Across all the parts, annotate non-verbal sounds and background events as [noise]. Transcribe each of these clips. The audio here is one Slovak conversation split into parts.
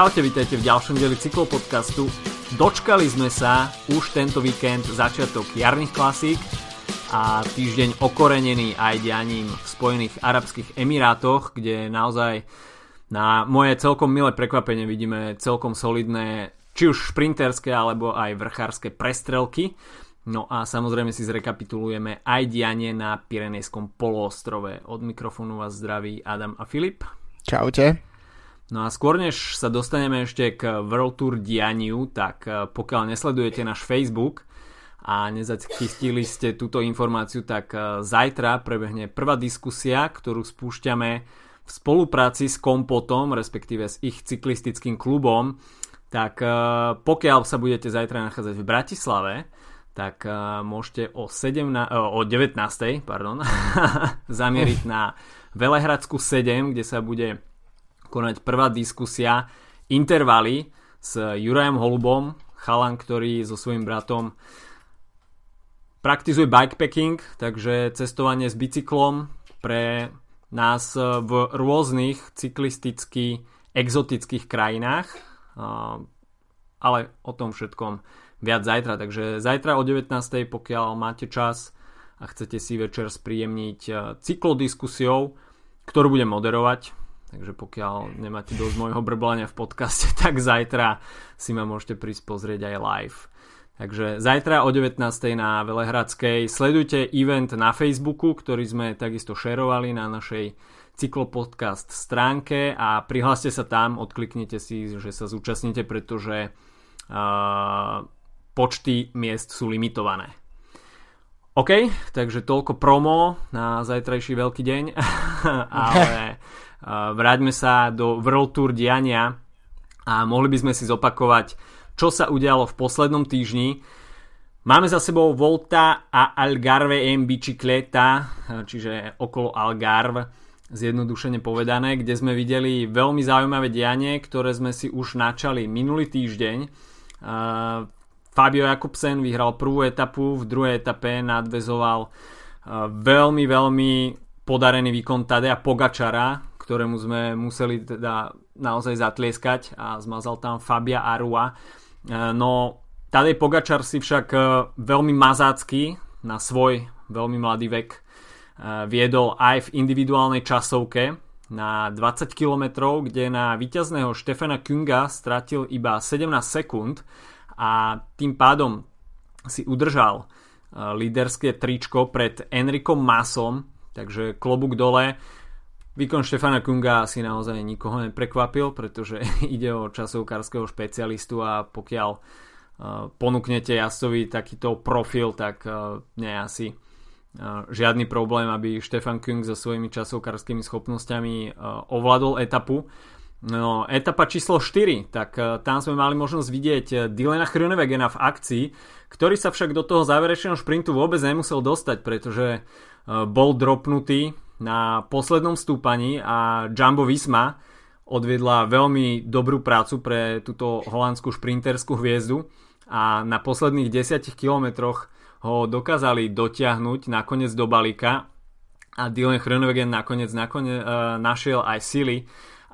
Čaute, vítajte v ďalšom dieli cyklopodcastu. Dočkali sme sa už tento víkend začiatok jarných klasík a týždeň okorenený aj dianím v Spojených Arabských Emirátoch, kde naozaj na moje celkom milé prekvapenie vidíme celkom solidné či už šprinterské alebo aj vrchárske prestrelky. No a samozrejme si zrekapitulujeme aj dianie na Pirenejskom poloostrove. Od mikrofónu vás zdraví Adam a Filip. Čaute. No a skôr než sa dostaneme ešte k World Tour dianiu, tak eh, pokiaľ nesledujete náš Facebook a nezachytili ste túto informáciu, tak eh, zajtra prebehne prvá diskusia, ktorú spúšťame v spolupráci s Kompotom, respektíve s ich cyklistickým klubom. Tak eh, pokiaľ sa budete zajtra nachádzať v Bratislave, tak môžete o, 17, o 19. Pardon, [laughs] zamieriť na Velehradsku 7, kde sa bude konať prvá diskusia intervaly s Jurajom Holubom, chalan, ktorý so svojím bratom praktizuje bikepacking, takže cestovanie s bicyklom pre nás v rôznych cyklisticky exotických krajinách, ale o tom všetkom viac zajtra. Takže zajtra o 19. pokiaľ máte čas a chcete si večer spríjemniť cyklodiskusiou, ktorú budem moderovať, Takže pokiaľ nemáte dosť môjho brblania v podcaste, [laughs] tak zajtra si ma môžete prísť pozrieť aj live. Takže zajtra o 19. na Velehradskej sledujte event na Facebooku, ktorý sme takisto šerovali na našej cyklopodcast stránke a prihláste sa tam, odkliknite si, že sa zúčastnite, pretože uh, počty miest sú limitované. OK, takže toľko promo na zajtrajší veľký deň, [laughs] ale [laughs] vráťme sa do World Tour diania a mohli by sme si zopakovať, čo sa udialo v poslednom týždni. Máme za sebou Volta a Algarve en bicicleta, čiže okolo Algarve, zjednodušene povedané, kde sme videli veľmi zaujímavé dianie, ktoré sme si už načali minulý týždeň. Fabio Jakobsen vyhral prvú etapu, v druhej etape nadvezoval veľmi, veľmi podarený výkon Tadea Pogačara, ktorému sme museli teda naozaj zatlieskať a zmazal tam Fabia Arua. E, no Tadej Pogačar si však e, veľmi mazácky na svoj veľmi mladý vek e, viedol aj v individuálnej časovke na 20 km, kde na víťazného Štefana Kunga stratil iba 17 sekúnd a tým pádom si udržal líderské tričko pred Enrikom Masom, takže klobúk dole Výkon Štefana Kunga asi naozaj nikoho neprekvapil, pretože [laughs] ide o časovkárskeho špecialistu a pokiaľ uh, ponúknete jazdcovi takýto profil, tak uh, nie asi uh, žiadny problém, aby Štefan Kung so svojimi časovkárskymi schopnosťami ovládol etapu. No, etapa číslo 4, tak tam sme mali možnosť vidieť Dylana Chrönewegena v akcii, ktorý sa však do toho záverečného šprintu vôbec nemusel dostať, pretože bol dropnutý na poslednom stúpaní a Jumbo Visma odviedla veľmi dobrú prácu pre túto holandskú šprinterskú hviezdu a na posledných 10 kilometroch ho dokázali dotiahnuť nakoniec do balíka a Dylan Chronovegen nakoniec, nakoniec uh, našiel aj sily,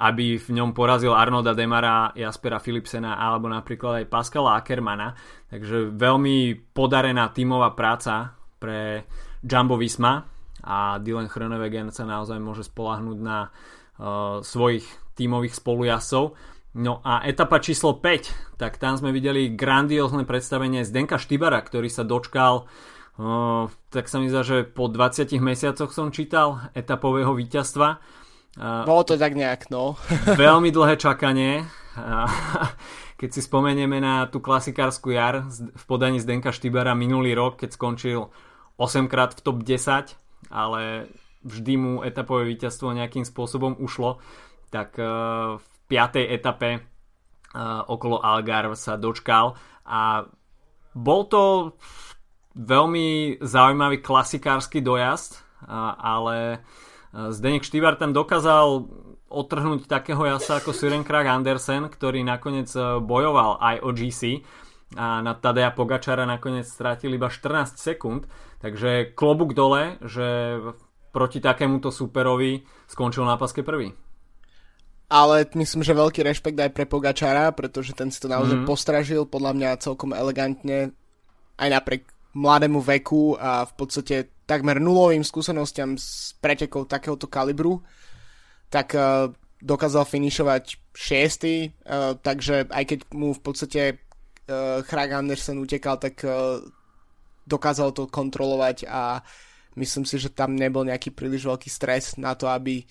aby v ňom porazil Arnolda Demara, Jaspera Philipsena alebo napríklad aj Pascala Ackermana. Takže veľmi podarená tímová práca pre Jumbo Visma a Dylan Chronewegen sa naozaj môže spolahnúť na uh, svojich tímových spolujazcov. No a etapa číslo 5, tak tam sme videli grandiózne predstavenie Zdenka Štybara, ktorý sa dočkal uh, tak sa mi zdá, že po 20 mesiacoch som čítal etapového víťazstva. Uh, Bolo to tak nejak, no. [laughs] veľmi dlhé čakanie. Uh, [laughs] keď si spomenieme na tú klasikárskú jar v podaní Zdenka Štybara minulý rok, keď skončil 8 krát v top 10, ale vždy mu etapové víťazstvo nejakým spôsobom ušlo, tak e, v piatej etape e, okolo Algarve sa dočkal a bol to veľmi zaujímavý klasikársky dojazd, ale e, Zdenek Štývar tam dokázal otrhnúť takého jasa ako Søren Krag Andersen, ktorý nakoniec bojoval aj o GC a na Tadeja Pogačara nakoniec strátil iba 14 sekúnd, takže klobúk dole, že proti takémuto superovi skončil na paske prvý. ale myslím, že veľký rešpekt aj pre Pogačara, pretože ten si to naozaj mm. postražil, podľa mňa celkom elegantne, aj napriek mladému veku a v podstate takmer nulovým skúsenostiam s pretekov takéhoto kalibru, tak uh, dokázal finišovať šiestý, uh, takže aj keď mu v podstate Craig Anderson utekal, tak uh, dokázal to kontrolovať a myslím si, že tam nebol nejaký príliš veľký stres na to, aby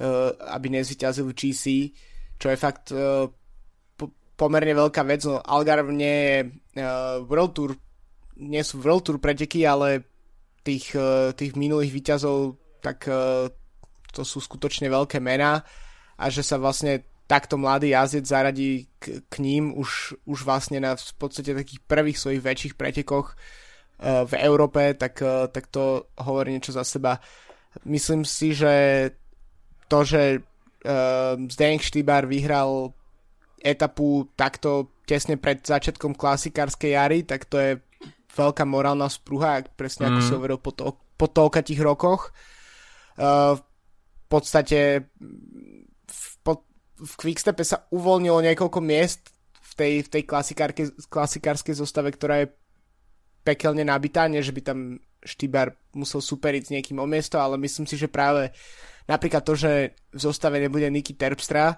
Eh, aby nezvyťazil GC, čo je fakt eh, pomerne veľká vec. No, Algarve nie je World Tour, nie sú World Tour preteky, ale tých, tých minulých výťazov, tak to sú skutočne veľké mená a že sa vlastne takto mladý jazdec zaradí k, k ním už, už vlastne na v podstate takých prvých svojich väčších pretekoch uh, v Európe, tak, uh, tak to hovorí niečo za seba. Myslím si, že to, že uh, Zdeněk Štýbar vyhral etapu takto tesne pred začiatkom klasikárskej jary, tak to je veľká morálna sprúha, presne ako mm. si hovoril po, to, po toľkatých rokoch. Uh, v podstate v, Quickstepe sa uvoľnilo niekoľko miest v tej, v tej klasikárskej zostave, ktorá je pekelne nabitá, nie že by tam Štýbar musel superiť s niekým o miesto, ale myslím si, že práve napríklad to, že v zostave nebude Niky Terpstra,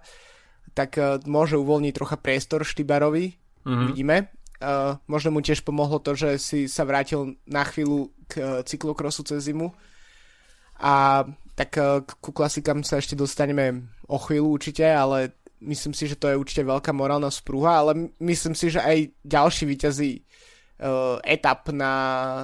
tak uh, môže uvoľniť trocha priestor Štybarovi, mm-hmm. vidíme. Uh, možno mu tiež pomohlo to, že si sa vrátil na chvíľu k uh, cyklokrosu cez zimu. A tak uh, ku klasikám sa ešte dostaneme o chvíľu určite, ale myslím si, že to je určite veľká morálna sprúha, ale myslím si, že aj ďalší výťazí uh, etap na,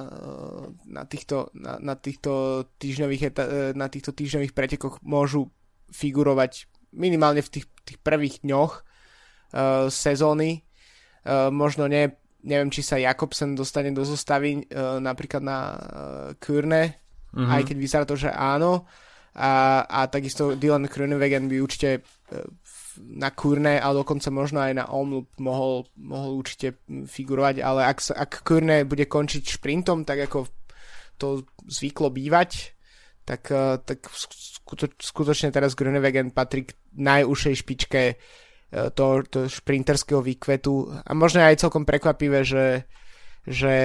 uh, na, týchto, na, na, týchto týždňových eta, na týchto týždňových pretekoch môžu figurovať minimálne v tých, tých prvých dňoch uh, sezóny. Uh, možno nie, neviem, či sa Jakobsen dostane do zostavy uh, napríklad na uh, Kurne, mm-hmm. aj keď vyzerá to, že áno. A, a takisto Dylan Krunewagen by určite uh, na Kurne a dokonca možno aj na Omloop mohol, mohol určite figurovať, ale ak, sa, ak Kurne bude končiť šprintom, tak ako to zvyklo bývať, tak, eh, tak skuto, skutočne teraz Grunewegen patrí k najúžšej špičke eh, to, to šprinterského výkvetu a možno aj celkom prekvapivé, že, že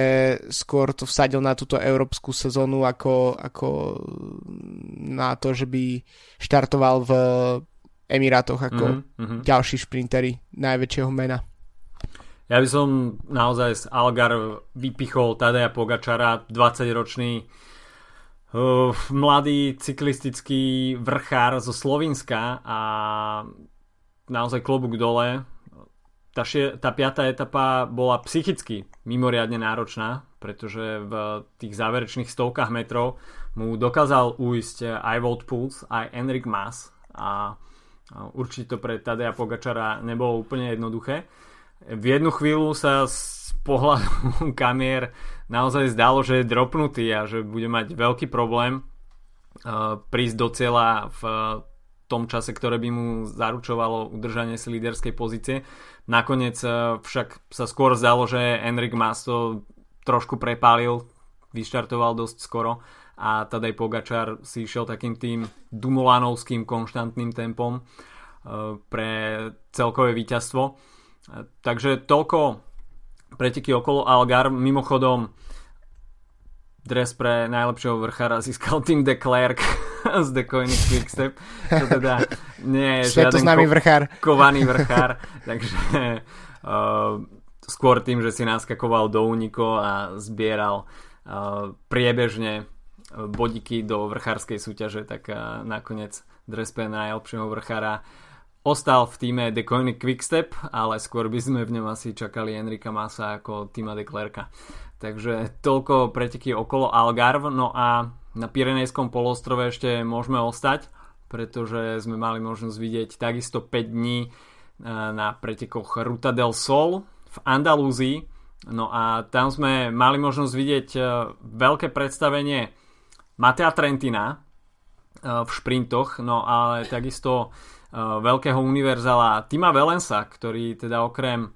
skôr to vsadil na túto európsku sezónu ako, ako na to, že by štartoval v Emirátoch ako mm-hmm. ďalší šprintery najväčšieho mena. Ja by som naozaj z Algar vypichol Tadeja Pogačara, 20-ročný uh, mladý cyklistický vrchár zo Slovenska a naozaj klobúk dole. Tá, šie, tá piatá etapa bola psychicky mimoriadne náročná, pretože v tých záverečných stovkách metrov mu dokázal ujsť aj Wout Puls, aj Enric Mas a Určite to pre Tadeja Pogačara nebolo úplne jednoduché. V jednu chvíľu sa z pohľadu [laughs] kamier naozaj zdalo, že je dropnutý a že bude mať veľký problém uh, prísť do cieľa v tom čase, ktoré by mu zaručovalo udržanie si líderskej pozície. Nakoniec uh, však sa skôr zdalo, že Enrik Mas to trošku prepálil, vyštartoval dosť skoro a Tadej Pogačar si išiel takým tým dumulanovským konštantným tempom e, pre celkové víťazstvo. E, takže toľko preteky okolo Algar. Mimochodom dres pre najlepšieho vrchára získal tým de Klerk [laughs] [laughs] z The Coiny Quickstep, čo teda nie je žiaden ko- vrchár. kovaný vrchár, [laughs] takže uh, skôr tým, že si naskakoval do únikov a zbieral uh, priebežne bodiky do vrchárskej súťaže, tak nakoniec Drespe najlepšieho vrchára ostal v týme De Coiny Quickstep, ale skôr by sme v ňom asi čakali Enrika Masa ako týma De Klerka. Takže toľko preteky okolo Algarve, no a na Pirenejskom polostrove ešte môžeme ostať, pretože sme mali možnosť vidieť takisto 5 dní na pretekoch Ruta del Sol v Andalúzii. No a tam sme mali možnosť vidieť veľké predstavenie Matea Trentina eh, v šprintoch, no ale takisto veľkého univerzala Tima Velensa, ktorý teda okrem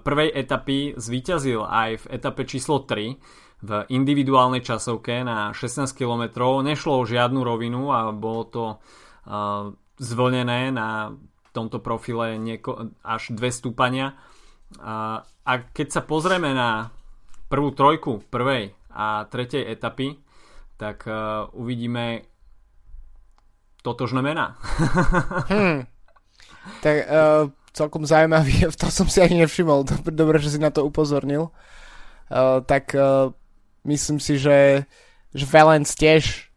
prvej etapy zvíťazil aj v etape číslo 3 v individuálnej časovke na 16 km. Nešlo o žiadnu rovinu a bolo to zvlnené na tomto profile nieko, až dve stúpania. A, a keď sa pozrieme na prvú trojku prvej a tretej etapy, tak uh, uvidíme totožné mená. [laughs] hmm. Tak uh, celkom zaujímavý, [laughs] to som si ani nevšimol, dobre, že si na to upozornil. Uh, tak uh, myslím si, že, že Valence tiež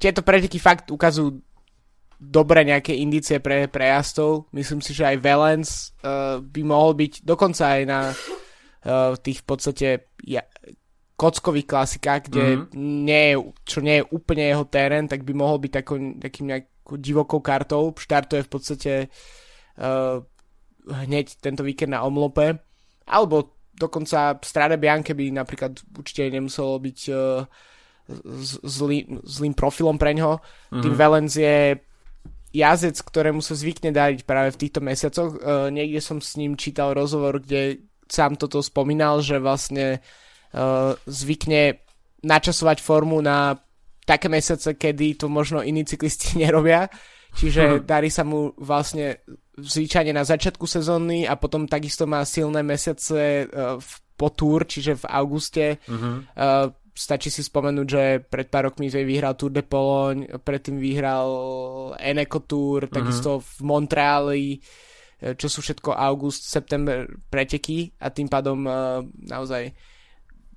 tieto preteky fakt ukazujú dobre nejaké indície pre, pre jazdov. Myslím si, že aj Valence uh, by mohol byť dokonca aj na uh, tých v podstate ja, kockových klasikách, kde mm-hmm. nie je, čo nie je úplne jeho terén, tak by mohol byť takou, takým nejakou divokou kartou. Štartuje v podstate uh, hneď tento víkend na omlope. Alebo dokonca Strade Bianche by napríklad určite nemuselo byť uh, zlý, zlým profilom pre ňoho. Mm-hmm. Tým Valens je jazdec, ktorému sa zvykne dať práve v týchto mesiacoch. Uh, niekde som s ním čítal rozhovor, kde sám toto spomínal, že vlastne uh, zvykne načasovať formu na také mesiace, kedy to možno iní cyklisti [laughs] nerobia. Čiže [laughs] darí sa mu vlastne zvyčajne na začiatku sezóny a potom takisto má silné mesiace uh, v, po túr, čiže v auguste. Uh-huh. Uh, stačí si spomenúť, že pred pár rokmi vyhral Tour de Pologne, predtým vyhral Eneco Tour, uh-huh. takisto v Montreali, e, čo sú všetko august, september preteky a tým pádom uh, naozaj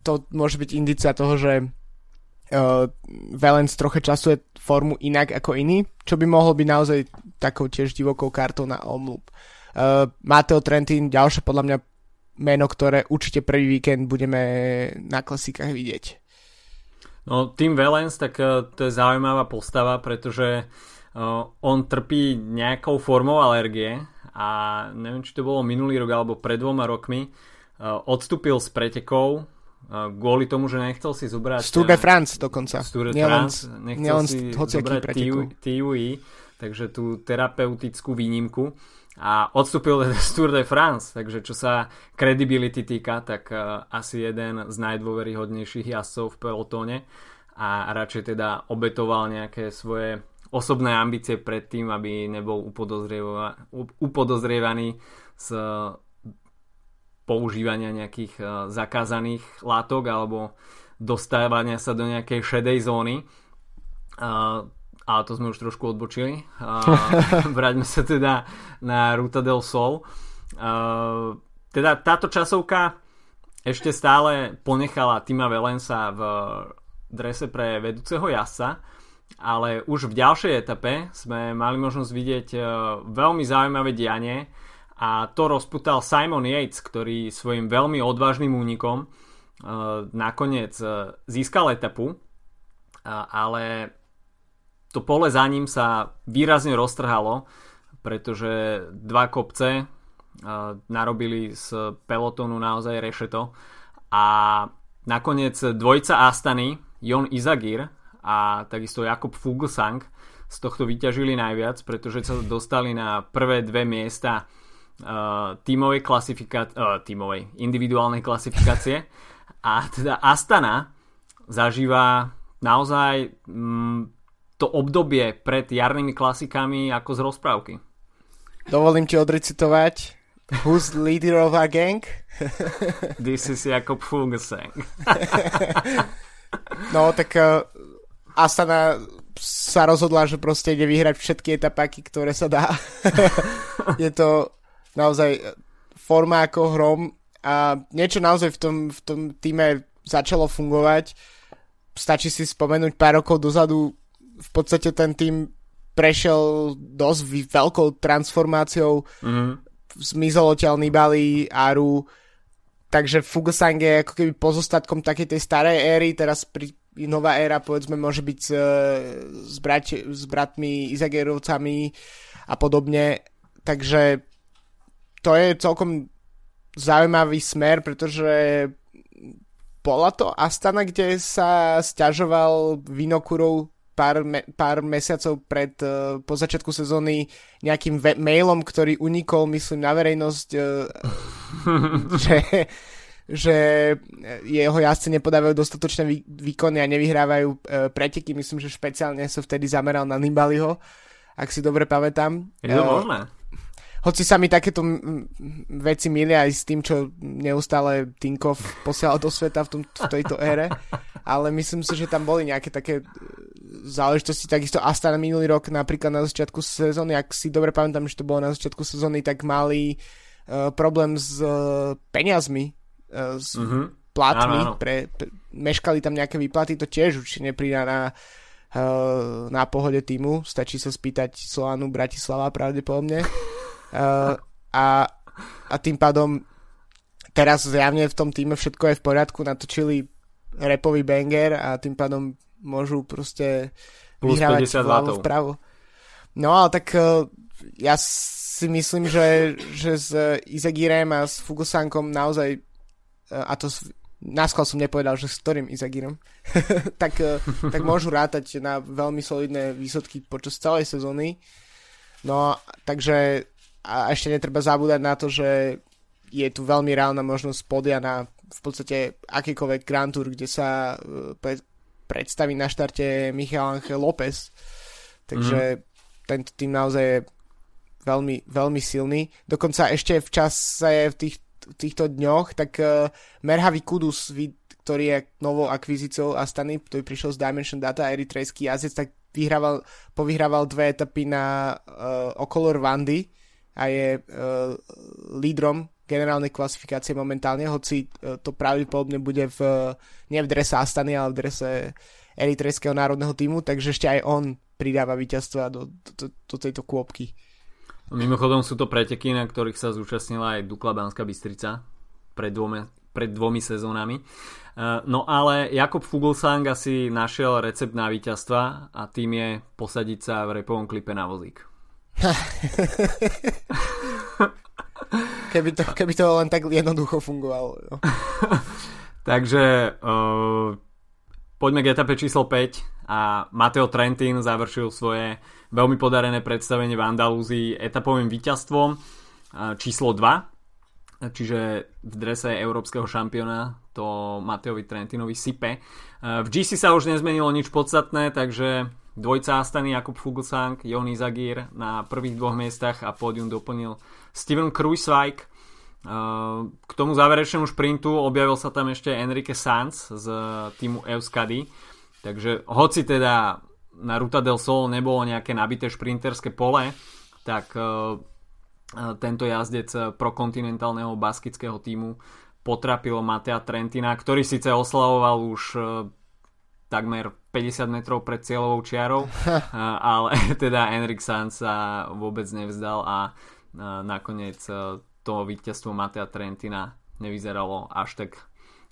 to môže byť indicia toho, že uh, Valence trocha časuje formu inak ako iný, čo by mohlo byť naozaj takou tiež divokou kartou na omlup. Uh, Mateo Trentin, ďalšie podľa mňa meno, ktoré určite prvý víkend budeme na klasikách vidieť. No, Tim Valens, tak uh, to je zaujímavá postava, pretože uh, on trpí nejakou formou alergie a neviem, či to bolo minulý rok alebo pred dvoma rokmi, uh, odstúpil z pretekov kvôli tomu, že nechcel si zobrať... Z Tour de France dokonca. Z Tour de France, nechcel si zobrať TUI, takže tú terapeutickú výnimku. A odstúpil z Tour de France, takže čo sa credibility týka, tak uh, asi jeden z najdôveryhodnejších jazdcov v pelotóne. A radšej teda obetoval nejaké svoje osobné ambície pred tým, aby nebol upodozrieva, upodozrievaný z používania nejakých uh, zakázaných látok alebo dostávania sa do nejakej šedej zóny. Ale to sme už trošku odbočili. Uh, [laughs] vráťme sa teda na Ruta del Sol. Uh, teda táto časovka ešte stále ponechala Tima Velensa v drese pre vedúceho jasa, ale už v ďalšej etape sme mali možnosť vidieť veľmi zaujímavé dianie a to rozputal Simon Yates, ktorý svojim veľmi odvážnym únikom uh, nakoniec uh, získal etapu, ale to pole za ním sa výrazne roztrhalo, pretože dva kopce narobili z pelotonu naozaj rešeto. A nakoniec dvojca Astany, Jon Izagir a takisto Jakub Fuglsang z tohto vyťažili najviac, pretože sa dostali na prvé dve miesta uh, tímovej klasifikácie, uh, tímovej, individuálnej klasifikácie a teda Astana zažíva naozaj mm, to obdobie pred jarnými klasikami ako z rozprávky. Dovolím ti odrecitovať Who's the leader of our gang? This is Jakob Fuglsang. [laughs] no, tak uh, Astana sa rozhodla, že proste ide vyhrať všetky etapáky, ktoré sa dá. [laughs] je to naozaj forma ako hrom a niečo naozaj v tom, v tom týme začalo fungovať. Stačí si spomenúť pár rokov dozadu v podstate ten tým prešiel dosť veľkou transformáciou. Mm-hmm. Zmizol odtiaľ Nibali, Aru, takže Fuglsang je ako keby pozostatkom takej tej starej éry, teraz pri, nová éra povedzme môže byť s, s, brať, s bratmi Izagerovcami a podobne, takže to je celkom zaujímavý smer, pretože bola to Astana, kde sa stiažoval Vinokurov pár, me, pár mesiacov pred, uh, po začiatku sezóny nejakým ve- mailom, ktorý unikol, myslím, na verejnosť, uh, [laughs] že, že jeho jazdci nepodávajú dostatočné vý- výkony a nevyhrávajú uh, preteky. Myslím, že špeciálne sa vtedy zameral na Nibaliho ak si dobre pamätám. Je to možné? Hoci sa mi takéto veci milia aj s tým, čo neustále Tinkov posielal do sveta v, tom, v tejto ére, ale myslím si, že tam boli nejaké také e, záležitosti, takisto Astana minulý rok napríklad na začiatku sezóny, ak si dobre pamätám, že to bolo na začiatku sezóny, tak mali uh, problém s uh, peniazmi, uh, s mm-hmm. platmi, áno, áno. Pre, pre, meškali tam nejaké výplaty, to tiež určite neprída na uh, na pohode týmu, stačí sa spýtať Solanu Bratislava pravdepodobne. [laughs] Uh, a, a tým pádom teraz zjavne v tom týme všetko je v poriadku, natočili repový banger a tým pádom môžu proste Plus vyhrávať vľavo vpravo. No ale tak uh, ja si myslím, že, že s Izagirem a s Fugosankom naozaj uh, a to náskal som nepovedal, že s ktorým Izagírom, [laughs] tak, tak [laughs] môžu rátať na veľmi solidné výsledky počas celej sezóny. No, takže a ešte netreba zabúdať na to, že je tu veľmi reálna možnosť podia na v podstate akýkoľvek Grand Tour, kde sa uh, predstaví na štarte Michal Angel López. Takže mm. tento tým naozaj je veľmi, veľmi silný. Dokonca ešte v čase v tých, týchto dňoch, tak uh, Merhavi Kudus, ktorý je novou akvizíciou Astany, ktorý prišiel z Dimension Data, eritrejský jazdec, tak vyhrával, povyhrával dve etapy na uh, okolo Rwandy a je uh, lídrom generálnej klasifikácie momentálne, hoci uh, to pravdepodobne bude v, nie v drese Astany, ale v drese eritrejského národného týmu, takže ešte aj on pridáva víťazstva do, do, do tejto kôpky. Mimochodom sú to preteky, na ktorých sa zúčastnila aj Dukla Banská Bystrica pred dvomi, pred dvomi sezónami. No ale Jakob Fuglsang asi našiel recept na víťazstva a tým je posadiť sa v repovom klipe na vozík. [laughs] keby, to, keby to len tak jednoducho fungovalo. No. [laughs] Takže uh, poďme k etape číslo 5 a Mateo Trentin završil svoje veľmi podarené predstavenie v Andalúzii etapovým víťazstvom uh, číslo 2 čiže v drese európskeho šampióna to Mateovi Trentinovi sype. V GC sa už nezmenilo nič podstatné, takže Dvojca Astany Jakub Fuglsang, Joni Zagír na prvých dvoch miestach a pódium doplnil Steven Kruiswijk. Uh, k tomu záverečnému šprintu objavil sa tam ešte Enrique Sanz z týmu Euskady. Takže hoci teda na Ruta del Sol nebolo nejaké nabité šprinterské pole, tak uh, tento jazdec prokontinentálneho baskického týmu potrapil Matea Trentina, ktorý síce oslavoval už takmer 50 metrov pred cieľovou čiarou, [laughs] ale [laughs] teda Enrik Sanz sa vôbec nevzdal a nakoniec e, to víťazstvo Matea Trentina nevyzeralo až tak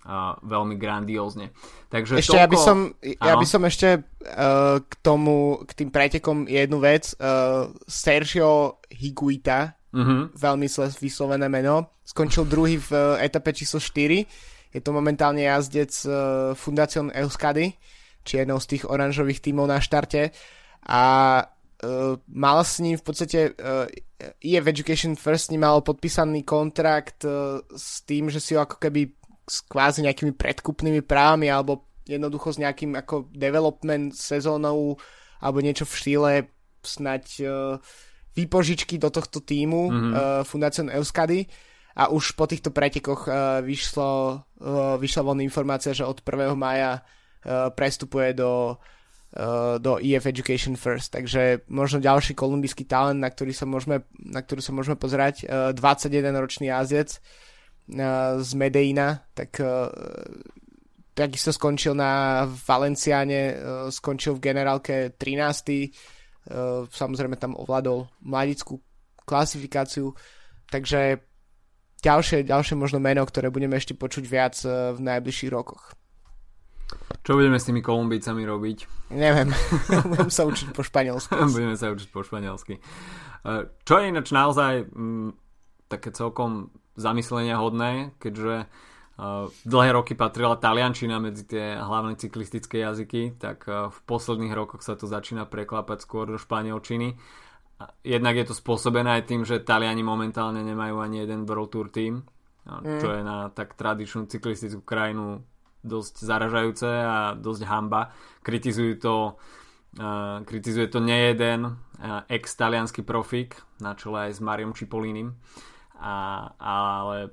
uh, veľmi grandiózne. Takže ešte toľko... ja by som, ja by som ešte uh, k tomu, k tým pretekom jednu vec. Uh, Sergio Higuita, uh-huh. veľmi vyslovené meno, skončil druhý v uh, etape číslo 4 je to momentálne jazdec uh, Fundacion Euskady, či jednou z tých oranžových tímov na štarte. A uh, mal s ním v podstate uh, EF Education First s ním mal podpísaný kontrakt uh, s tým, že si ho ako keby s kvázi nejakými predkupnými právami alebo jednoducho s nejakým ako development sezónou alebo niečo v štýle snať uh, výpožičky do tohto týmu mm-hmm. uh, Fundacion Euskady a už po týchto pretekoch uh, vyšlo, uh, vyšla von informácia, že od 1. maja uh, prestupuje do, do EF Education First, takže možno ďalší kolumbijský talent, na ktorý sa môžeme, na ktorý sa môžeme pozerať, uh, 21 ročný jazdec uh, z Medellína, tak takisto skončil na Valenciáne, skončil v generálke 13. Uh, samozrejme tam ovládol mladickú klasifikáciu, takže ďalšie, ďalšie možno meno, ktoré budeme ešte počuť viac eh, v najbližších rokoch. Čo budeme s tými Kolumbícami robiť? Neviem, [laughs] [laughs] budem sa učiť po španielsky. [laughs] budeme sa učiť po španielsky. Eh, čo je ináč naozaj m, mm, také celkom zamyslenia hodné, keďže uh, dlhé roky patrila taliančina medzi tie hlavné cyklistické jazyky, tak uh, v posledných rokoch sa to začína preklapať skôr do španielčiny jednak je to spôsobené aj tým, že Taliani momentálne nemajú ani jeden World Tour team, mm. čo je na tak tradičnú cyklistickú krajinu dosť zaražajúce a dosť hamba. Kritizujú to kritizuje to nejeden ex-talianský profík na čele aj s Mariom Čipolinim a, ale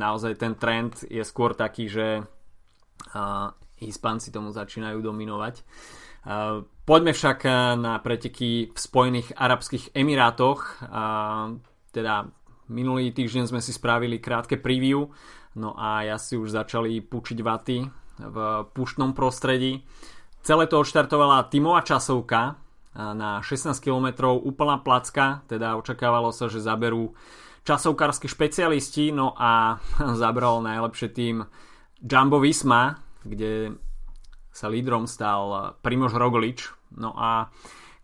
naozaj ten trend je skôr taký, že uh, Hispanci tomu začínajú dominovať. Uh, poďme však na preteky v Spojených Arabských Emirátoch. Uh, teda minulý týždeň sme si spravili krátke preview, no a ja si už začali pučiť vaty v puštnom prostredí. Celé to odštartovala tímová časovka na 16 km úplná placka, teda očakávalo sa, že zaberú časovkársky špecialisti, no a [laughs] zabral najlepšie tým Jumbo Visma, kde sa lídrom stal Primož Roglič. No a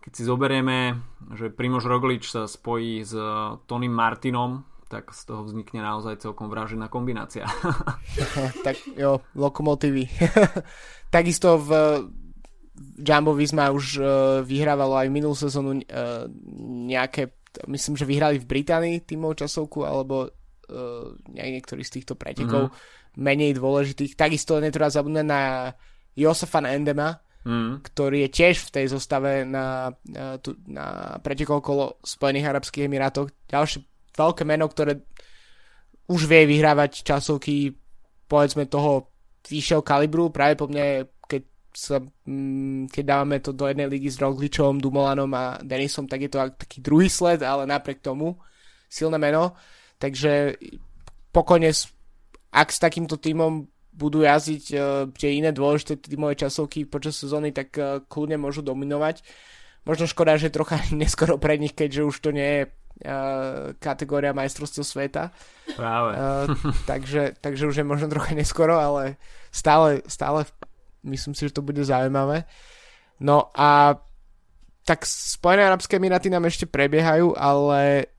keď si zoberieme, že Primož Roglič sa spojí s Tonym Martinom, tak z toho vznikne naozaj celkom vražená kombinácia. [laughs] tak jo, lokomotívy. [laughs] Takisto v Jumbo Visma už uh, vyhrávalo aj minulú sezónu uh, nejaké myslím, že vyhrali v Británii tímov časovku, alebo uh, niektorý z týchto pretekov mm-hmm. menej dôležitých. Takisto netreba zabudnúť na Josefa Endema, mm. ktorý je tiež v tej zostave na, na, na pretekov okolo Spojených Arabských Emirátov. Ďalšie veľké meno, ktoré už vie vyhrávať časovky povedzme toho vyššieho kalibru, práve po mne sa, mm, keď dávame to do jednej ligy s Rogličom, Dumolanom a Denisom, tak je to taký druhý sled, ale napriek tomu silné meno. Takže pokojne, ak s takýmto týmom budú jazdiť uh, tie iné dôležité týmové časovky počas sezóny, tak uh, kľudne môžu dominovať. Možno škoda, že trocha [laughs] neskoro pre nich, keďže už to nie je uh, kategória majstrovstiev sveta. Práve. Uh, takže, takže už je možno trocha neskoro, ale stále, stále myslím si, že to bude zaujímavé. No a tak Spojené arabské emiráty nám ešte prebiehajú, ale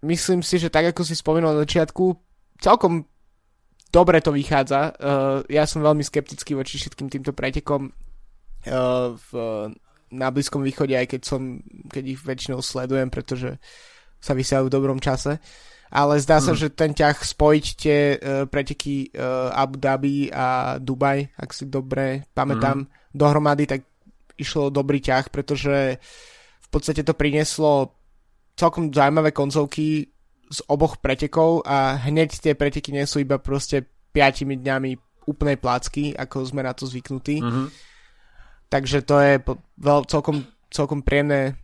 myslím si, že tak ako si spomínal na začiatku, celkom dobre to vychádza. Uh, ja som veľmi skeptický voči všetkým týmto pretekom uh, v, na Blízkom východe, aj keď som, keď ich väčšinou sledujem, pretože sa vysielajú v dobrom čase. Ale zdá sa, mm. že ten ťah spojiť tie uh, preteky uh, Abu Dhabi a Dubaj, ak si dobre pamätám, mm. dohromady, tak išlo dobrý ťah, pretože v podstate to prinieslo celkom zaujímavé koncovky z oboch pretekov a hneď tie preteky nie sú iba proste 5 dňami úplnej plácky, ako sme na to zvyknutí. Mm-hmm. Takže to je veľ, celkom, celkom príjemné,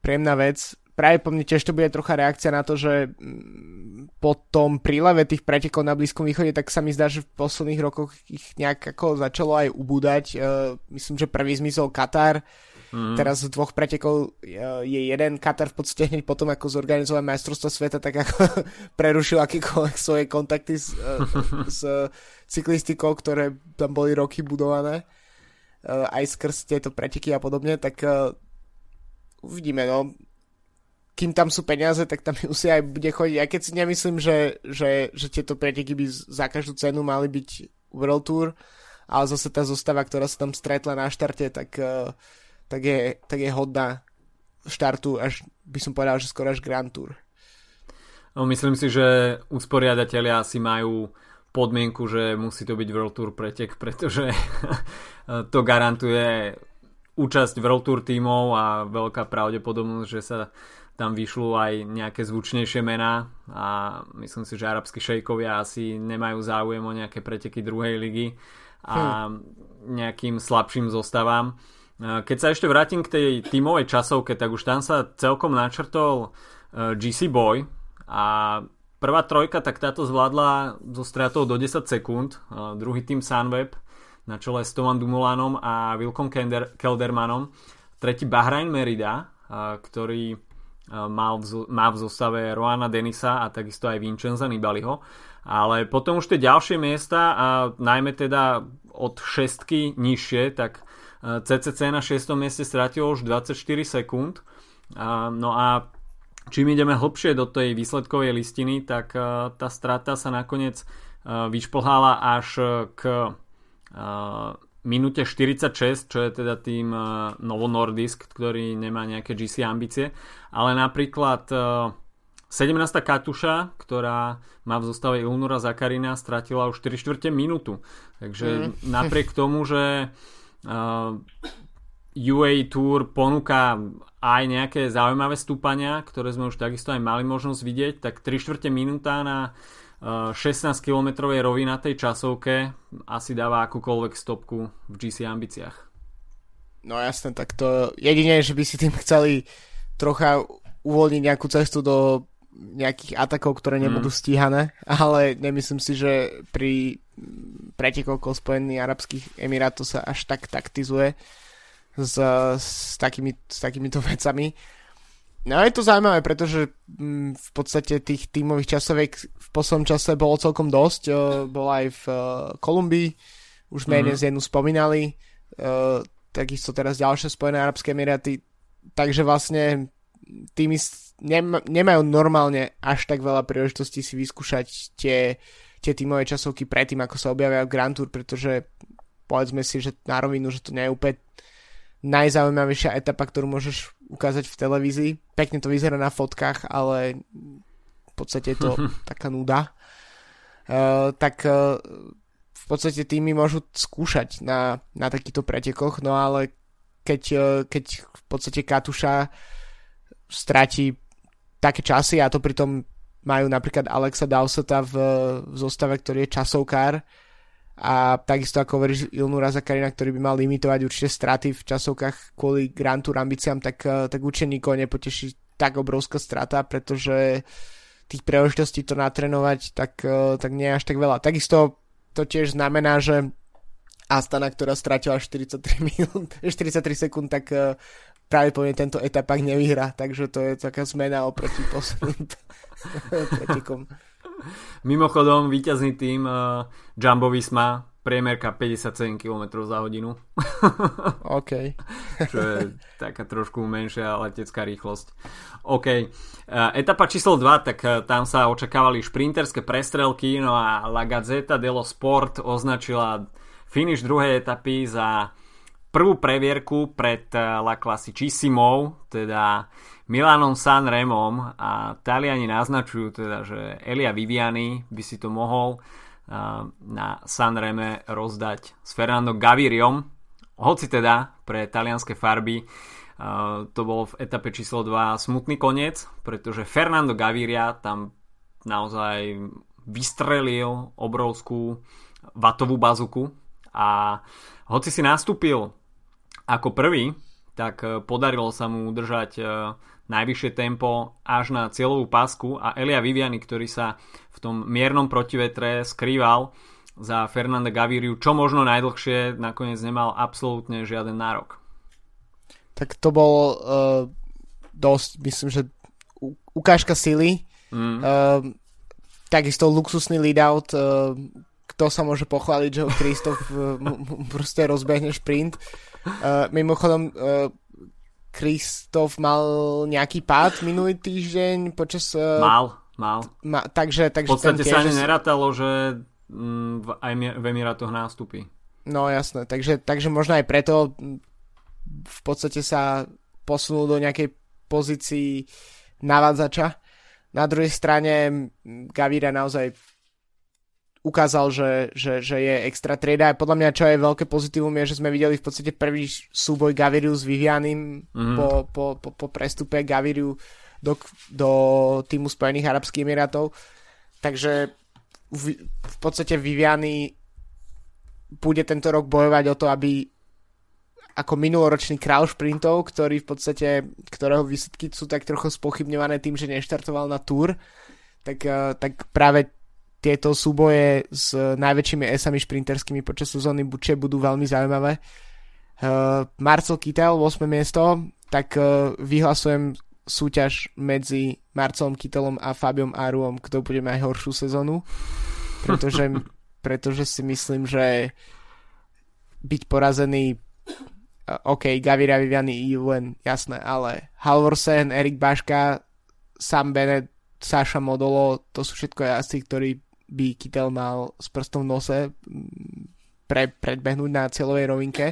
príjemná vec práve po mne tiež to bude trocha reakcia na to, že mm, po tom príleve tých pretekov na Blízkom východe, tak sa mi zdá, že v posledných rokoch ich nejak ako začalo aj ubúdať. Uh, myslím, že prvý zmizol Katar, mm. teraz z dvoch pretekov uh, je jeden Katar v podstate hneď potom, ako zorganizoval majstrovstvo sveta, tak ako [laughs] prerušil akýkoľvek svoje kontakty s, uh, [laughs] s cyklistikou, ktoré tam boli roky budované uh, aj skrz tieto preteky a podobne, tak uh, uvidíme, no kým tam sú peniaze, tak tam [laughs] musí aj bude chodiť. Aj keď si nemyslím, že, že, že tieto preteky by za každú cenu mali byť World Tour, ale zase tá zostava, ktorá sa tam stretla na štarte, tak, eh, tak, je, tak je hodná štartu až by som povedal, že skoro až Grand Tour. No, myslím si, že usporiadatelia si majú podmienku, že musí to byť World Tour pretek, pretože [laughs] to garantuje účasť World Tour tímov a veľká pravdepodobnosť, že sa tam vyšľú aj nejaké zvučnejšie mená a myslím si, že arabskí šejkovia asi nemajú záujem o nejaké preteky druhej ligy a hm. nejakým slabším zostavám. Keď sa ešte vrátim k tej tímovej časovke, tak už tam sa celkom načrtol e, GC Boy a prvá trojka, tak táto zvládla so stratou do 10 sekúnd. E, druhý tým Sunweb na čele s Toman Dumolanom a Wilkom Keldermanom. Tretí Bahrain Merida, e, ktorý mal v, má v zostave Roana Denisa a takisto aj Vincenza Nibaliho. Ale potom už tie ďalšie miesta a najmä teda od šestky nižšie, tak CCC na 6. mieste stratilo už 24 sekúnd. No a čím ideme hlbšie do tej výsledkovej listiny, tak tá strata sa nakoniec vyšplhala až k minúte 46, čo je teda tým Novo Nordisk, ktorý nemá nejaké GC ambície, ale napríklad uh, 17. Katuša, ktorá má v zostave Ilnura Zakarina, stratila už 4 čtvrte minútu. Takže mm. napriek tomu, že uh, UA Tour ponúka aj nejaké zaujímavé stúpania, ktoré sme už takisto aj mali možnosť vidieť, tak 3 čtvrte minúta na 16 km tej časovke asi dáva akúkoľvek stopku v GC ambíciách. No jasne, tak to jedine, že by si tým chceli trocha uvoľniť nejakú cestu do nejakých atakov, ktoré nebudú mm. stíhané, ale nemyslím si, že pri pretekoch Spojených Arabských Emirátov sa až tak taktizuje s, s, takými, s takýmito vecami. No je to zaujímavé, pretože mm, v podstate tých tímových časoviek v poslednom čase bolo celkom dosť. Uh, bol aj v uh, Kolumbii, už sme mm-hmm. jednu spomínali, uh, takisto teraz ďalšie Spojené Arabské Emiráty, takže vlastne týmy nem, nemajú normálne až tak veľa príležitostí si vyskúšať tie, tie tímové časovky predtým, ako sa objavia v Grand Tour, pretože povedzme si, že na rovinu, že to nie je úplne najzaujímavejšia etapa, ktorú môžeš ukázať v televízii. Pekne to vyzerá na fotkách, ale v podstate je to [laughs] taká nuda. Uh, tak uh, v podstate týmy môžu skúšať na, na takýchto pretekoch, no ale keď, uh, keď v podstate Katuša stratí také časy a to pritom majú napríklad Alexa Dowseta v, v zostave, ktorý je časovkár, a takisto ako hovoríš Ilnura Zakarina, ktorý by mal limitovať určite straty v časovkách kvôli Grand Tour ambíciám, tak, eh, tak určite nikoho nepoteší tak obrovská strata, pretože tých príležitostí to natrenovať tak, eh, tak nie je až tak veľa. Takisto to tiež znamená, že Astana, ktorá stratila 43 minút, 43 sekúnd, tak eh, práve poviem tento etapak nevyhrá, takže to je taká zmena oproti [laughs] posledným pretekom. Mimochodom, víťazný tým uh, Jumbo Visma, priemerka 57 km za hodinu. [laughs] OK. Čo je taká trošku menšia letecká rýchlosť. OK. Uh, etapa číslo 2, tak uh, tam sa očakávali šprinterské prestrelky, no a La Gazzetta dello Sport označila finish druhej etapy za prvú previerku pred uh, La Classicissimo, teda Milanom Sanremom a Taliani naznačujú teda, že Elia Viviani by si to mohol na Sanreme rozdať s Fernando Gaviriom. Hoci teda pre talianské farby to bolo v etape číslo 2 smutný koniec, pretože Fernando Gaviria tam naozaj vystrelil obrovskú vatovú bazuku a hoci si nastúpil ako prvý, tak podarilo sa mu udržať najvyššie tempo až na cieľovú pásku a Elia Viviani, ktorý sa v tom miernom protivetre skrýval za Fernanda Gaviriu, čo možno najdlhšie, nakoniec nemal absolútne žiaden nárok. Tak to bol uh, dosť, myslím, že ukážka sily. Mm. Uh, takisto luxusný lead-out. Uh, kto sa môže pochváliť, že ho Kristof uh, proste rozbehne šprint. Uh, mimochodom, uh, Kristof mal nejaký pád minulý týždeň počas... Uh, mal, mal. Ma, takže, takže v podstate sa ani nerátalo, že mm, v, aj v Emirátoch nástupí. No jasné, takže, takže možno aj preto v podstate sa posunul do nejakej pozícii navádzača. Na druhej strane Gavira naozaj ukázal, že, že, že je extra trieda. A podľa mňa, čo je veľké pozitívum, je, že sme videli v podstate prvý súboj Gaviriu s Vivianim mm. po, po, po, po prestupe Gaviriu do, do týmu Spojených Arabských Emirátov. Takže v, v podstate Viviany bude tento rok bojovať o to, aby ako minuloročný král šprintov, ktorý v podstate, ktorého výsledky sú tak trochu spochybňované tým, že neštartoval na túr, tak, eh, tak práve tieto súboje s najväčšími esami šprinterskými počas sezóny buče budú veľmi zaujímavé. Uh, Marcel Kittel, 8. miesto, tak uh, vyhlasujem súťaž medzi Marcelom Kittelom a Fabiom Aruom, kto bude mať horšiu sezónu, pretože, [laughs] pretože si myslím, že byť porazený uh, OK, Gavira Viviani len jasné, ale Halvorsen, Erik Baška, Sam Bennett, Saša Modolo, to sú všetko jazdci, ktorí by Kittel mal s prstom v nose mm, pre, predbehnúť na cieľovej rovinke.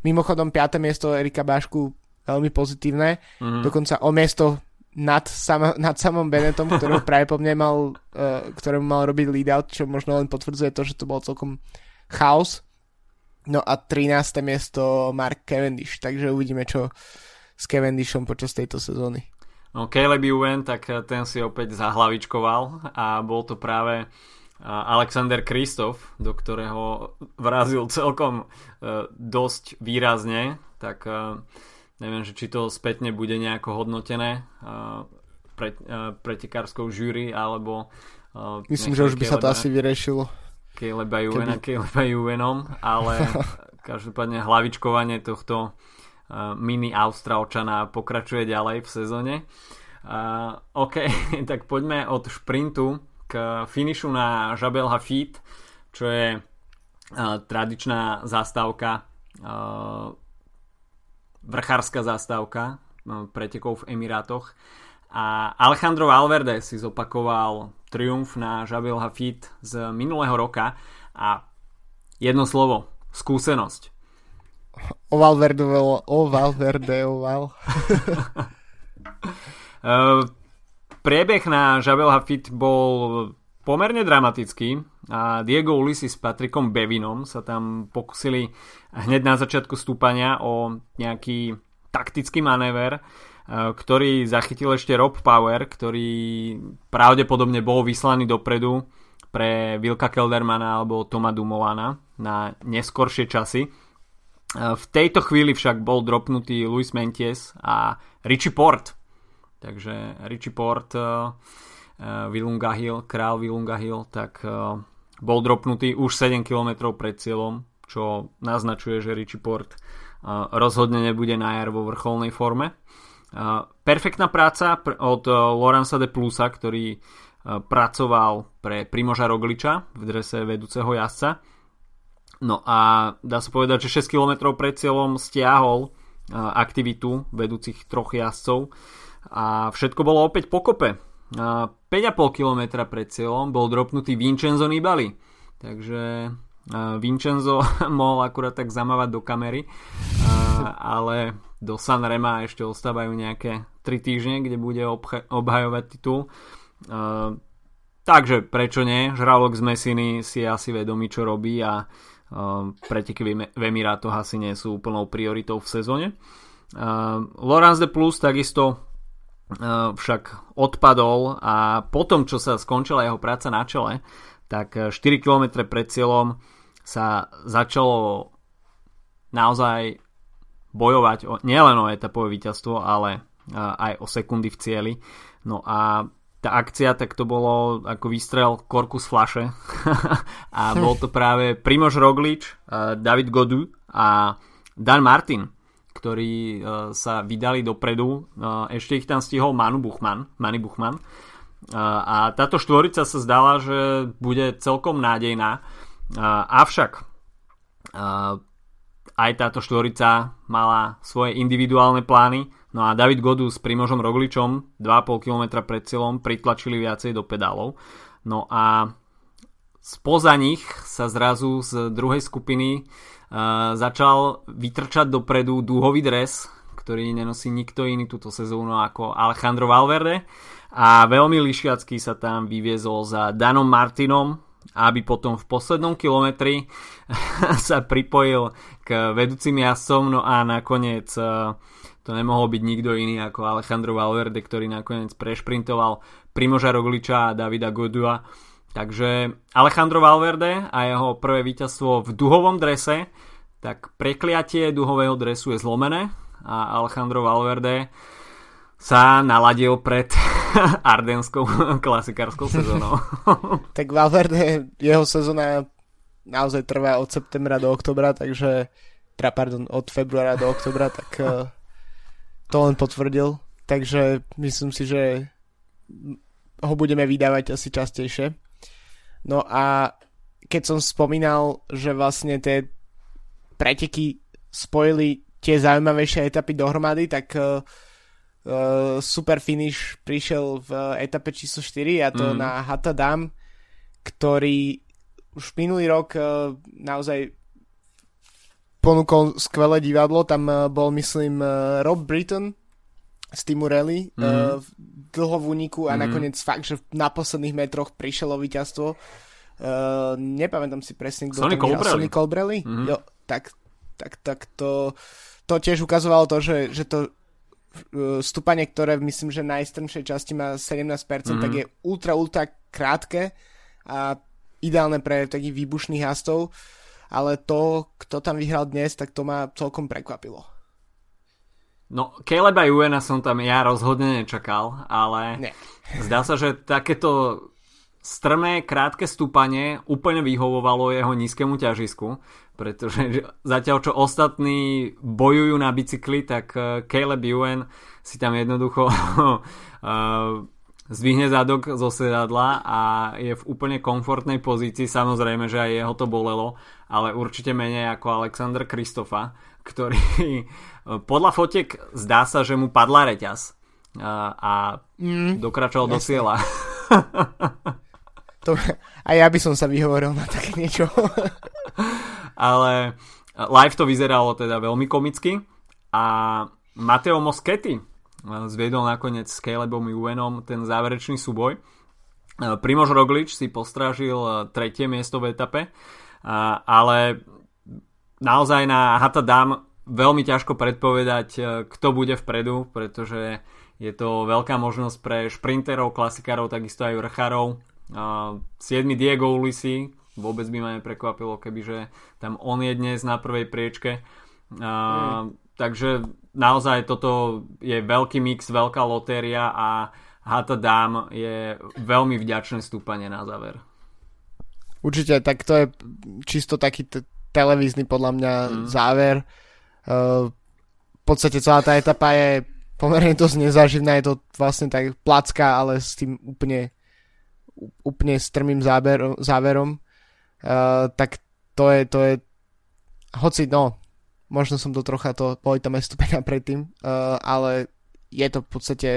Mimochodom 5. miesto Erika Bášku veľmi pozitívne, mm-hmm. dokonca o miesto nad, sam, nad samom Benetom, ktorého [laughs] práve po mne mal, uh, ktorému mal robiť lead-out, čo možno len potvrdzuje to, že to bol celkom chaos. No a 13. miesto Mark Cavendish, takže uvidíme, čo s Cavendishom počas tejto sezóny. No Caleb Ewan, tak ten si opäť zahlavičkoval a bol to práve Alexander Kristof, do ktorého vrazil celkom e, dosť výrazne, tak neviem, že či to spätne bude nejako hodnotené pre, pretekárskou žúry, alebo Myslím, že už by sa to asi vyriešilo. Caleba Juvena, Keby... Caleba Juvenom, ale [laughs] každopádne hlavičkovanie tohto mini Austrálčana pokračuje ďalej v sezóne. OK, [laughs] tak poďme od šprintu k finišu na Jabel Hafid, čo je uh, tradičná zastávka, uh, vrchárska zastávka uh, pretekov v Emirátoch. A Alejandro Valverde si zopakoval triumf na Jabel Hafid z minulého roka a jedno slovo, skúsenosť. O Valverde, o Valverde, o Val. [laughs] Priebeh na Jabel Hafid bol pomerne dramatický a Diego Ulisi s Patrikom Bevinom sa tam pokusili hneď na začiatku stúpania o nejaký taktický manéver, e, ktorý zachytil ešte Rob Power, ktorý pravdepodobne bol vyslaný dopredu pre Vilka Keldermana alebo Toma Dumovana na neskoršie časy. E, v tejto chvíli však bol dropnutý Luis Menties a Richie Port, Takže Richie Port, uh, Vilunga Hill, král Vilunga Hill, tak bol dropnutý už 7 km pred cieľom, čo naznačuje, že Richie Port rozhodne nebude na jar vo vrcholnej forme. Perfektná práca pr- od Lorenza de Plusa, ktorý pracoval pre Primoža Rogliča v drese vedúceho jazdca. No a dá sa povedať, že 6 km pred cieľom stiahol aktivitu vedúcich troch jazdcov a všetko bolo opäť pokope. 5,5 km pred cieľom bol dropnutý Vincenzo Nibali. Takže Vincenzo [laughs] mohol akurát tak zamávať do kamery, ale do Sanrema ešte ostávajú nejaké 3 týždne, kde bude obhajovať titul. Takže prečo nie? Žralok z Mesiny si asi vedomý, čo robí a preteky v Emirátoch asi nie sú úplnou prioritou v sezóne. Lorenz de Plus takisto Eh, však odpadol a potom, čo sa skončila jeho práca na čele, tak 4 eh, km pred cieľom sa začalo naozaj bojovať o, nielen o etapové víťazstvo, ale aj o sekundy v cieli. No a tá akcia, tak to bolo ako výstrel korku z flaše [laughs] a bol to práve Primož Roglič, David Godu a Dan Martin ktorí uh, sa vydali dopredu. Uh, ešte ich tam stihol Manu Buchman, Mani Buchman. A táto štvorica sa zdala, že bude celkom nádejná. Avšak aj táto štvorica mala svoje individuálne plány. No a David Godu s Primožom Rogličom 2,5 km pred cieľom pritlačili viacej do pedálov. No a spoza nich sa zrazu z druhej skupiny začal vytrčať dopredu dúhový dres, ktorý nenosí nikto iný túto sezónu ako Alejandro Valverde a veľmi lišiacký sa tam vyviezol za Danom Martinom, aby potom v poslednom kilometri [laughs] sa pripojil k vedúcim jazdcom, no a nakoniec e, to nemohol byť nikto iný ako Alejandro Valverde, ktorý nakoniec prešprintoval Primoža Rogliča a Davida Godua Takže Alejandro Valverde a jeho prvé víťazstvo v duhovom drese, tak prekliatie duhového dresu je zlomené a Alejandro Valverde sa naladil pred [laughs] ardenskou klasikárskou sezónou. [laughs] tak Valverde, jeho sezóna naozaj trvá od septembra do oktobra, takže teda pardon, od februára do oktobra, tak eh, to len potvrdil. Takže myslím si, že ho budeme vydávať asi častejšie. No a keď som spomínal, že vlastne tie preteky spojili tie zaujímavejšie etapy dohromady, tak uh, super finish prišiel v etape číslo 4 a to mm. na Hata Dam, ktorý už minulý rok uh, naozaj ponúkol skvelé divadlo, tam uh, bol myslím uh, Rob Britton z týmu Rally mm. uh, dlho v úniku a mm. nakoniec fakt, že na posledných metroch prišlo víťazstvo. Uh, nepamätám si presne, kto Sonny Colbrelli. Sonny Colbrelli? Mm-hmm. Jo, tak, tak, tak to, to tiež ukazovalo to, že, že to uh, stúpanie, ktoré myslím, že na najstrmšej časti má 17%, mm-hmm. tak je ultra, ultra krátke a ideálne pre takých výbušných hastov, ale to, kto tam vyhral dnes, tak to ma celkom prekvapilo. No, Caleba Juena som tam ja rozhodne nečakal, ale ne. zdá sa, že takéto strmé, krátke stúpanie úplne vyhovovalo jeho nízkemu ťažisku, pretože zatiaľ čo ostatní bojujú na bicykli, tak eh, Caleb Ewan si tam jednoducho uh, [laughs] zdvihne zadok zo sedadla a je v úplne komfortnej pozícii, samozrejme, že aj jeho to bolelo, ale určite menej ako Alexander Kristofa, ktorý [laughs] podľa fotiek zdá sa, že mu padla reťaz a, a mm, dokračoval jasne. do cieľa. [laughs] to, a ja by som sa vyhovoril na také niečo. [laughs] Ale live to vyzeralo teda veľmi komicky a Mateo Moschetti zviedol nakoniec s Calebom Juvenom ten záverečný súboj. Primož Roglič si postrážil tretie miesto v etape, ale naozaj na Hata Dam veľmi ťažko predpovedať, e, kto bude vpredu, pretože je to veľká možnosť pre šprinterov, klasikárov, takisto aj vrchárov. 7. Diego Ulisi, vôbec by ma neprekvapilo, kebyže tam on je dnes na prvej priečke. Mm. Takže naozaj toto je veľký mix, veľká lotéria a Hata Dam je veľmi vďačné stúpanie na záver. Určite, tak to je čisto taký t- televízny podľa mňa mm. záver v podstate celá tá etapa je pomerne dosť nezaživná, je to vlastne tak placka, ale s tým úplne úplne strmým záber, záverom. Uh, tak to je, to je hoci no, možno som to trocha to, boli tam aj stupenia predtým, uh, ale je to v podstate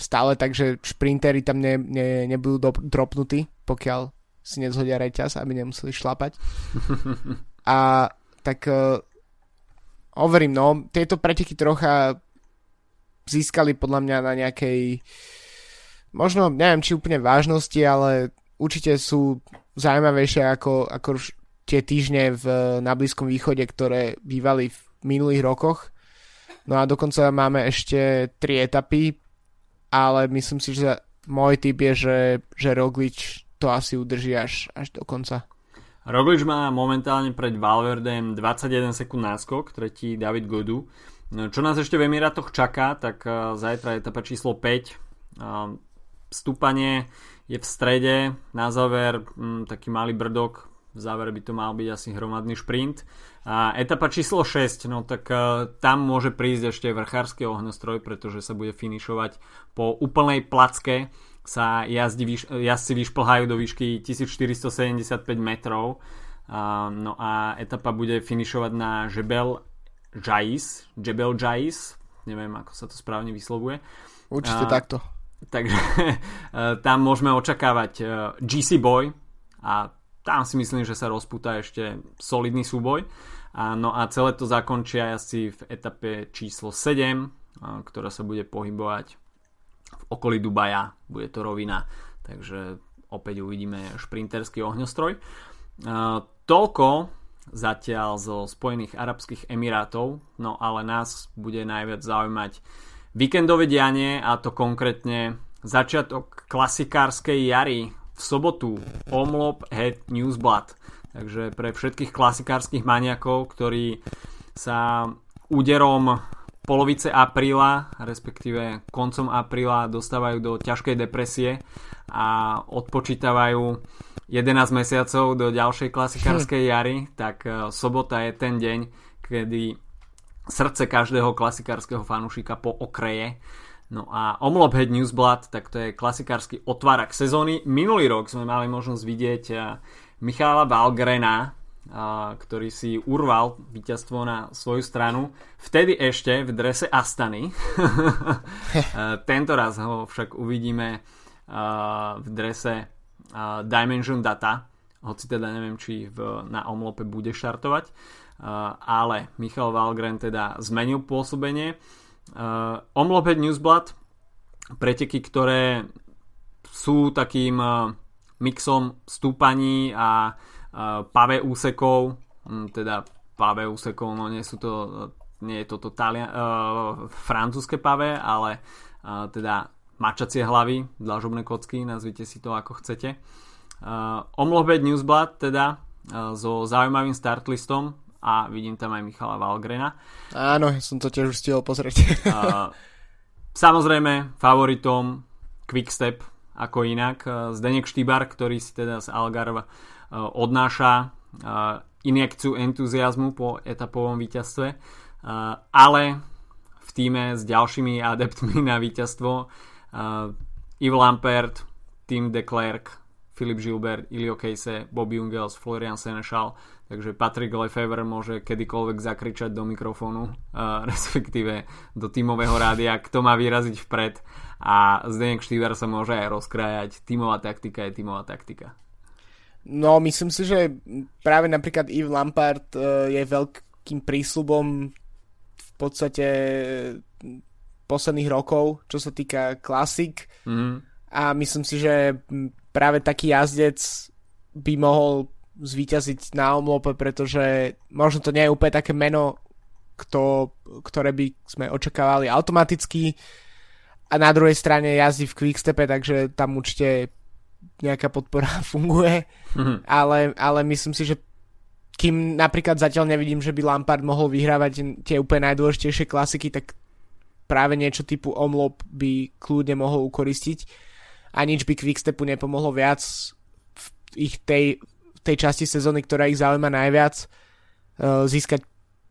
stále tak, že šprintery tam ne, ne, nebudú do, dropnutí, pokiaľ si nezhodia reťaz, aby nemuseli šlapať. [laughs] A tak uh, hovorím, no, tieto preteky trocha získali podľa mňa na nejakej možno, neviem, či úplne vážnosti, ale určite sú zaujímavejšie ako, ako tie týždne v, na Blízkom východe, ktoré bývali v minulých rokoch. No a dokonca máme ešte tri etapy, ale myslím si, že môj typ je, že, že Roglič to asi udrží až, až do konca. Roglič má momentálne pred Valverdem 21 sekúnd náskok, tretí David Godu. Čo nás ešte v Emirátoch čaká, tak uh, zajtra etapa číslo 5. Uh, stúpanie je v strede, na záver um, taký malý brdok, v závere by to mal byť asi hromadný šprint. A etapa číslo 6, no tak uh, tam môže prísť ešte vrchársky ohňostroj, pretože sa bude finišovať po úplnej placke sa jazdi, jazdci vyšplhajú do výšky 1475 metrov. Uh, no a etapa bude finišovať na Jebel Jais, Jebel Jais, neviem ako sa to správne vyslovuje. Určite uh, takto. Takže uh, [laughs] tam môžeme očakávať uh, GC Boy a tam si myslím, že sa rozpúta ešte solidný súboj. No a celé to zakončia asi v etape číslo 7, ktorá sa bude pohybovať v okolí Dubaja, bude to rovina, takže opäť uvidíme šprinterský ohňostroj. Toľko zatiaľ zo Spojených Arabských Emirátov, no ale nás bude najviac zaujímať víkendové dianie a to konkrétne začiatok klasikárskej jary v sobotu Omlop Head Newsblad. Takže pre všetkých klasikárskych maniakov, ktorí sa úderom polovice apríla, respektíve koncom apríla dostávajú do ťažkej depresie a odpočítavajú 11 mesiacov do ďalšej klasikárskej [laughs] jary, tak e, sobota je ten deň, kedy srdce každého klasikárskeho fanúšika po okreje. No a Omlop Head Newsblad, tak to je klasikársky otvárak sezóny. Minulý rok sme mali možnosť vidieť e, Michála Valgrena, ktorý si urval víťazstvo na svoju stranu. Vtedy ešte v drese Astany. [laughs] Tento raz ho však uvidíme v drese Dimension Data, hoci teda neviem, či v, na omlope bude štartovať. Ale Michal Valgren teda zmenil pôsobenie. Omlope Newsblad, preteky, ktoré sú takým mixom stúpaní a pavé úsekov, teda pave usekol, no nie sú to, nie je toto talia, uh, francúzske pave, ale uh, teda mačacie hlavy, dlažobné kocky, nazvite si to ako chcete. Uh, Omlobed Newsblad teda uh, so zaujímavým startlistom a vidím tam aj Michala Valgrena. Áno, som to tiež už stihol pozrieť. uh, samozrejme, favoritom Quickstep ako inak. Zdenek Štýbar, ktorý si teda z Algarve odnáša injekciu entuziasmu po etapovom víťazstve, ale v týme s ďalšími adeptmi na víťazstvo Yves Lampert, Tim de Klerk, Filip Gilbert, Ilio Kejse, Bobby Ungels, Florian Senešal, takže Patrick Lefevre môže kedykoľvek zakričať do mikrofónu, [laughs] respektíve do tímového rádia, kto má vyraziť vpred a Zdenek Štýver sa môže aj rozkrájať. Tímová taktika je tímová taktika. No, myslím si, že práve napríklad Yves Lampard uh, je veľkým prísľubom v podstate posledných rokov, čo sa týka klasik. Mm. A myslím si, že práve taký jazdec by mohol zvíťaziť na omlope, pretože možno to nie je úplne také meno, kto, ktoré by sme očakávali automaticky. A na druhej strane jazdí v quickstepe, takže tam určite nejaká podpora [laughs] funguje, mm-hmm. ale, ale myslím si, že kým napríklad zatiaľ nevidím, že by Lampard mohol vyhrávať tie úplne najdôležitejšie klasiky, tak práve niečo typu omlop by kľudne mohol ukoristiť. A nič by Quickstepu nepomohlo viac v ich tej, tej časti sezóny, ktorá ich zaujíma najviac, uh, získať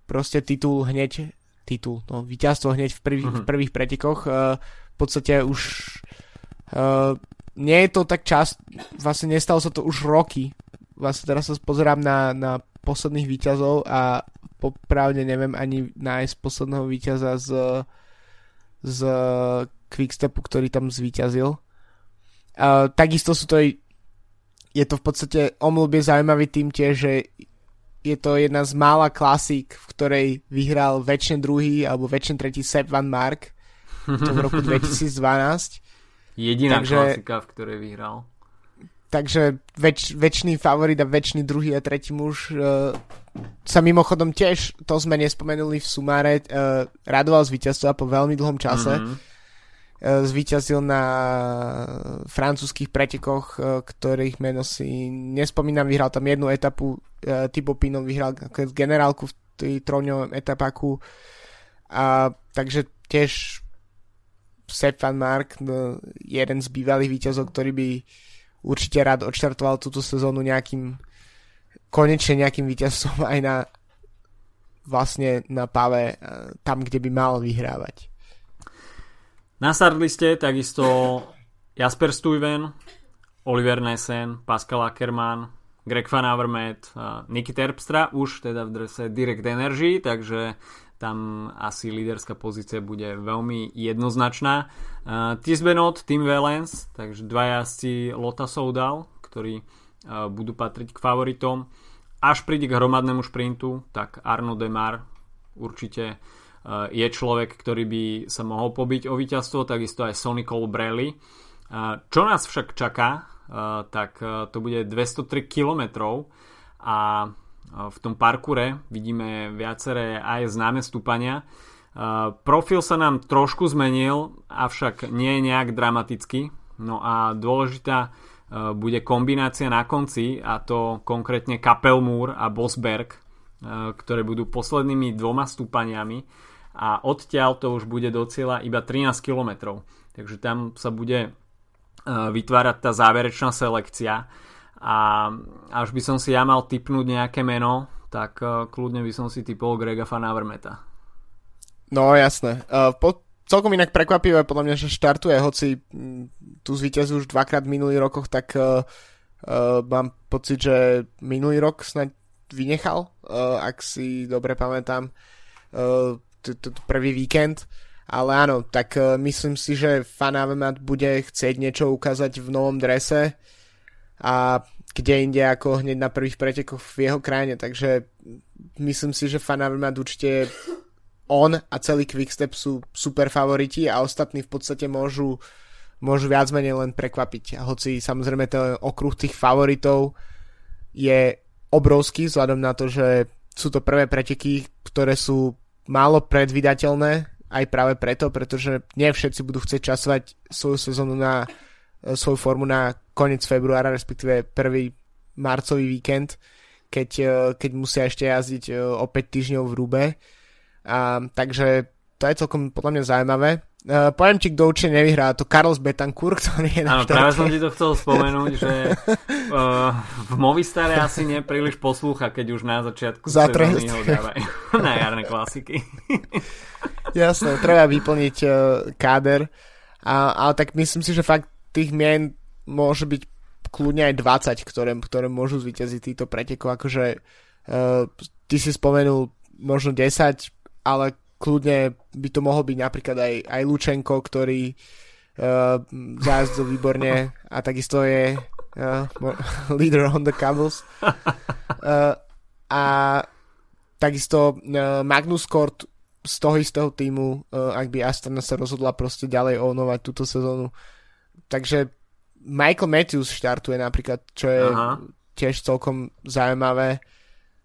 proste titul hneď, titul, no, víťazstvo hneď v prvých, uh-huh. v prvých pretekoch. Uh, v podstate už uh, nie je to tak čas, vlastne nestalo sa to už roky. Vlastne teraz sa pozerám na, na posledných výťazov a popravde neviem ani nájsť posledného výťaza z, z Quickstepu, ktorý tam zvíťazil. Uh, takisto sú to je to v podstate omlubie zaujímavý tým tiež, že je to jedna z mála klasík, v ktorej vyhral väčšin druhý alebo väčšin tretí Sepp Van Mark to v roku [laughs] 2012 Jediná takže, klasika, v ktorej vyhral. Takže väč, väčší favorit a väčší druhý a tretí muž uh, sa mimochodom tiež, to sme nespomenuli v sumáre, uh, radoval z víťazstva po veľmi dlhom čase. Mm-hmm. Uh, zvíťazil na francúzských pretekoch, uh, ktorých meno si nespomínam, vyhral tam jednu etapu, uh, Thibaut Pinot vyhral generálku v tej trojňovom etapaku. A, takže tiež van Mark, jeden z bývalých výťazov, ktorý by určite rád odštartoval túto sezónu nejakým konečne nejakým víťazstvom aj na vlastne na pave tam, kde by mal vyhrávať. Na startliste takisto Jasper Stuyven, Oliver Nessen, Pascal Ackermann, Greg Van Avermaet, Niky Terpstra, už teda v drese Direct Energy, takže tam asi líderská pozícia bude veľmi jednoznačná. Uh, Tisbenot, Tim Valens, takže dva jazdci Lota Soudal, ktorí uh, budú patriť k favoritom. Až príde k hromadnému šprintu, tak Arno Demar určite je človek, ktorý by sa mohol pobiť o víťazstvo, takisto aj Sonny Colbrelli. Uh, čo nás však čaká, uh, tak to bude 203 km a v tom parkure vidíme viaceré aj známe stúpania. Profil sa nám trošku zmenil, avšak nie nejak dramatický. No a dôležitá bude kombinácia na konci a to konkrétne Kapelmúr a Bosberg, ktoré budú poslednými dvoma stúpaniami a odtiaľ to už bude do cieľa iba 13 km. Takže tam sa bude vytvárať tá záverečná selekcia a až by som si ja mal typnúť nejaké meno, tak uh, kľudne by som si typol Grega Fanavermeta. No jasné. Uh, po, celkom inak prekvapivé podľa mňa, že štartuje, hoci tu zvýťazí už dvakrát v minulých rokoch, tak uh, uh, mám pocit, že minulý rok snáď vynechal, uh, ak si dobre pamätám, uh, prvý víkend. Ale áno, tak uh, myslím si, že Fanavermat bude chcieť niečo ukázať v novom drese a kde inde ako hneď na prvých pretekoch v jeho krajine, takže myslím si, že Fanavermat určite on a celý Quickstep sú super favoriti a ostatní v podstate môžu, môžu viac menej len prekvapiť. Hoci samozrejme ten okruh tých favoritov je obrovský vzhľadom na to, že sú to prvé preteky, ktoré sú málo predvydateľné, aj práve preto, pretože nie všetci budú chcieť časovať svoju sezónu na e, svoju formu na koniec februára, respektíve prvý marcový víkend, keď, e, keď musia ešte jazdiť e, o 5 týždňov v Rube. A, takže to je celkom podľa mňa zaujímavé. Uh, poviem ti, kto určite nevyhrá, to Carlos Betancourt, [laughs] ktorý je na Áno, práve som ti to chcel spomenúť, že uh, v Movistare asi nepríliš poslúcha, keď už na začiatku sezóny ho dávajú. [laughs] Na jarné klasiky. Jasné, treba vyplniť uh, káder, a, ale tak myslím si, že fakt tých mien môže byť kľudne aj 20, ktoré, ktoré môžu zvíťaziť týchto pretekov, akože uh, ty si spomenul možno 10, ale kľudne by to mohol byť napríklad aj, aj Lučenko, ktorý uh, zájazdil výborne a takisto je uh, [laughs] leader on the Cobbles. Uh, a takisto uh, Magnus Kort z toho istého týmu, uh, ak by Astana sa rozhodla proste ďalej onovať túto sezónu. Takže Michael Matthews štartuje napríklad, čo je Aha. tiež celkom zaujímavé.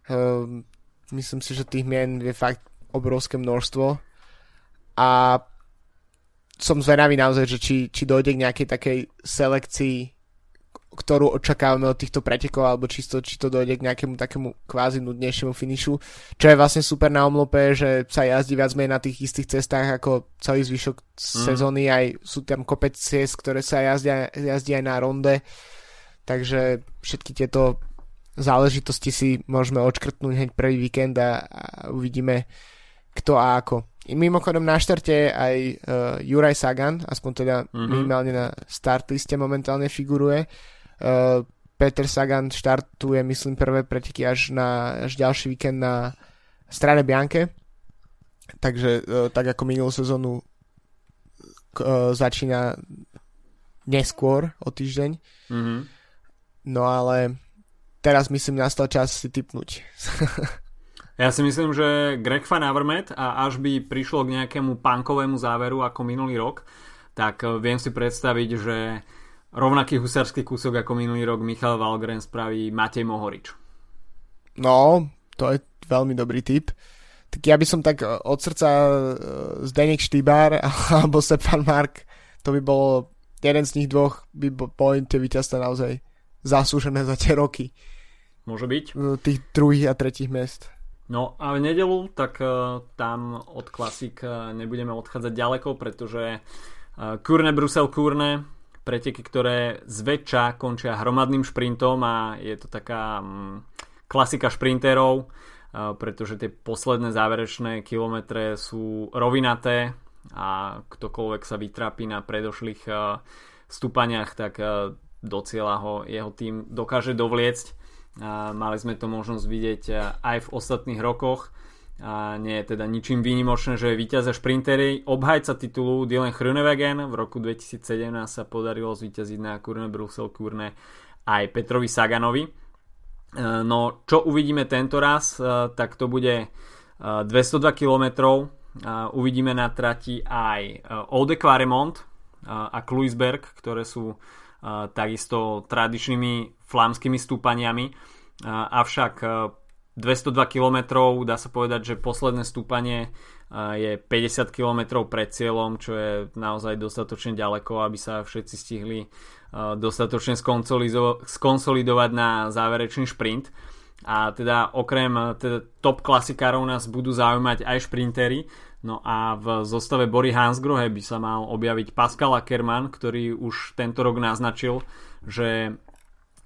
Uh, myslím si, že tých mien je fakt obrovské množstvo. A som zvedavý naozaj, že či, či dojde k nejakej takej selekcii, ktorú očakávame od týchto pretekov, alebo čisto, či to dojde k nejakému takému kvázi nudnejšiemu finišu, čo je vlastne super na omlope, že sa jazdí viac menej na tých istých cestách ako celý zvyšok mm. sezóny, aj sú tam kopec ciest, ktoré sa jazdia, jazdí aj na ronde, takže všetky tieto záležitosti si môžeme odškrtnúť hneď prvý víkend a, a uvidíme, kto a ako. I mimochodom na štarte aj uh, Juraj Sagan, aspoň teda mm-hmm. minimálne na start liste momentálne figuruje. Uh, Peter Sagan štartuje, myslím, prvé preteky až, na, až ďalší víkend na strane Bianke. Takže uh, tak ako minulú sezónu uh, začína neskôr o týždeň. Mm-hmm. No ale teraz myslím nastal čas si typnúť. [laughs] Ja si myslím, že Greg Van Avermaet a až by prišlo k nejakému punkovému záveru ako minulý rok, tak eh, viem si predstaviť, že rovnaký husársky kúsok ako minulý rok Michal Valgren spraví Matej Mohorič. No, to je veľmi dobrý tip. Tak ja by som tak eh, od srdca eh, Zdenek Štýbar [laughs] alebo Stefan Mark, to by bolo jeden z nich dvoch by bol tie víťazstva naozaj zasúžené za tie roky. Môže byť. Tých druhých a tretích miest. No a v nedelu tak uh, tam od klasik uh, nebudeme odchádzať ďaleko, pretože uh, Kurne Brusel Kurne preteky, ktoré zväčša končia hromadným šprintom a je to taká um, klasika šprinterov, pretože tie posledné záverečné kilometre sú rovinaté a ktokoľvek sa vytrápi na predošlých stúpaniach, tak do cieľa ho jeho tým dokáže dovliecť Mali sme to možnosť vidieť aj v ostatných rokoch. A nie je teda ničím výnimočné, že je víťaza šprintery. Obhajca titulu Dylan Hrunewegen v roku 2017 sa podarilo zvíťaziť na Kurne Brusel Kurne aj Petrovi Saganovi. E, no čo uvidíme tento raz, e, tak to bude 202 e, km. Uvidíme na trati aj Ode Quaremont a Kluisberg, ktoré sú takisto tradičnými flámskymi stúpaniami. Avšak 202 km, dá sa povedať, že posledné stúpanie je 50 km pred cieľom, čo je naozaj dostatočne ďaleko, aby sa všetci stihli dostatočne skonsolidovať na záverečný šprint. A teda okrem teda top klasikárov nás budú zaujímať aj šprintery. No a v zostave Bory Hansgrohe by sa mal objaviť Pascal Ackermann, ktorý už tento rok naznačil, že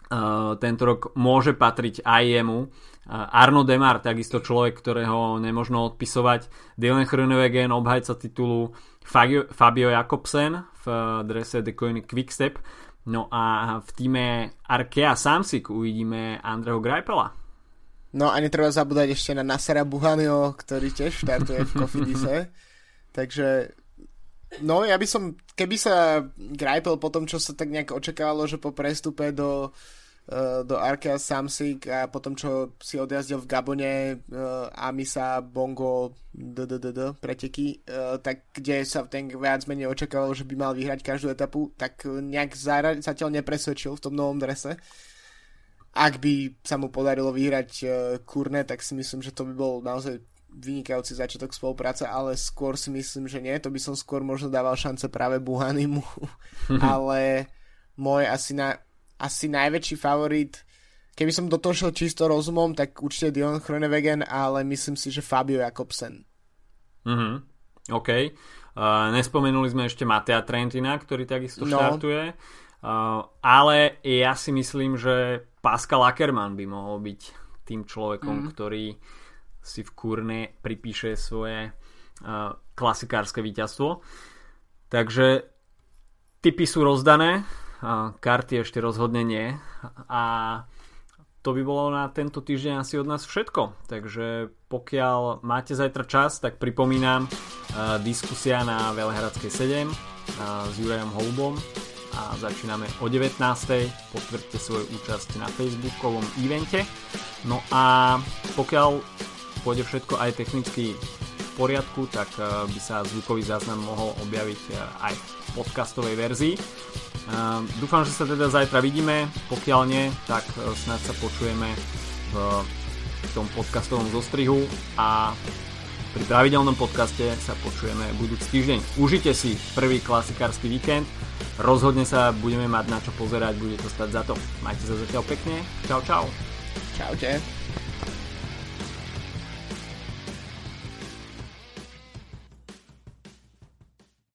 Uh, tento rok môže patriť aj jemu. Uh, Arno Demar, takisto človek, ktorého nemožno odpisovať. Dylan Hrunewegen, obhajca titulu. Fabio, Jakobsen v drese The Coin Quickstep. No a v týme Arkea Samsic uvidíme Andreho Greipela. No a netreba zabúdať ešte na Nasera Buhanio, ktorý tiež štartuje v Kofidise. [laughs] Takže No, ja by som, keby sa Greipel po tom, čo sa tak nejak očakávalo, že po prestupe do Eh, do Arkea Samsung a potom čo si odjazdil v Gabone uh, Amisa, Bongo, DDDD preteky, uh, tak kde sa ten viac menej očakávalo, že by mal vyhrať každú etapu, tak nejak zatiaľ nepresvedčil v tom novom drese. Ak by sa mu podarilo vyhrať uh, Kurne, tak si myslím, že to by bol naozaj vynikajúci začiatok spolupráce, ale skôr si myslím, že nie. To by som skôr možno dával šance práve Buhanimu. [laughs] ale môj asi, na, asi najväčší favorit, keby som do toho šiel čisto rozumom, tak určite Dion Chronewegen, ale myslím si, že Fabio Jakobsen. Mhm, OK. Uh, nespomenuli sme ešte Matea Trentina, ktorý takisto no. štartuje. Uh, ale ja si myslím, že Pascal Ackermann by mohol byť tým človekom, mm. ktorý si v kurne pripíše svoje uh, klasikárske víťazstvo. Takže typy sú rozdané, uh, karty ešte rozhodne nie a to by bolo na tento týždeň asi od nás všetko. Takže pokiaľ máte zajtra čas, tak pripomínam uh, diskusia na Velehradskej 7 uh, s Jurajom Holubom a začíname o 19. Potvrďte svoju účasť na facebookovom evente. No a pokiaľ pôjde všetko aj technicky v poriadku, tak eh, by sa zvukový záznam mohol objaviť eh, aj v podcastovej verzii. Eh, dúfam, že sa teda zajtra vidíme, pokiaľ nie, tak snad sa počujeme v tom podcastovom zostrihu a pri pravidelnom podcaste sa počujeme budúci týždeň. Užite si prvý klasikársky víkend, rozhodne sa budeme mať na čo pozerať, bude to stať za to. Majte sa zatiaľ pekne, čau čau. Čaute.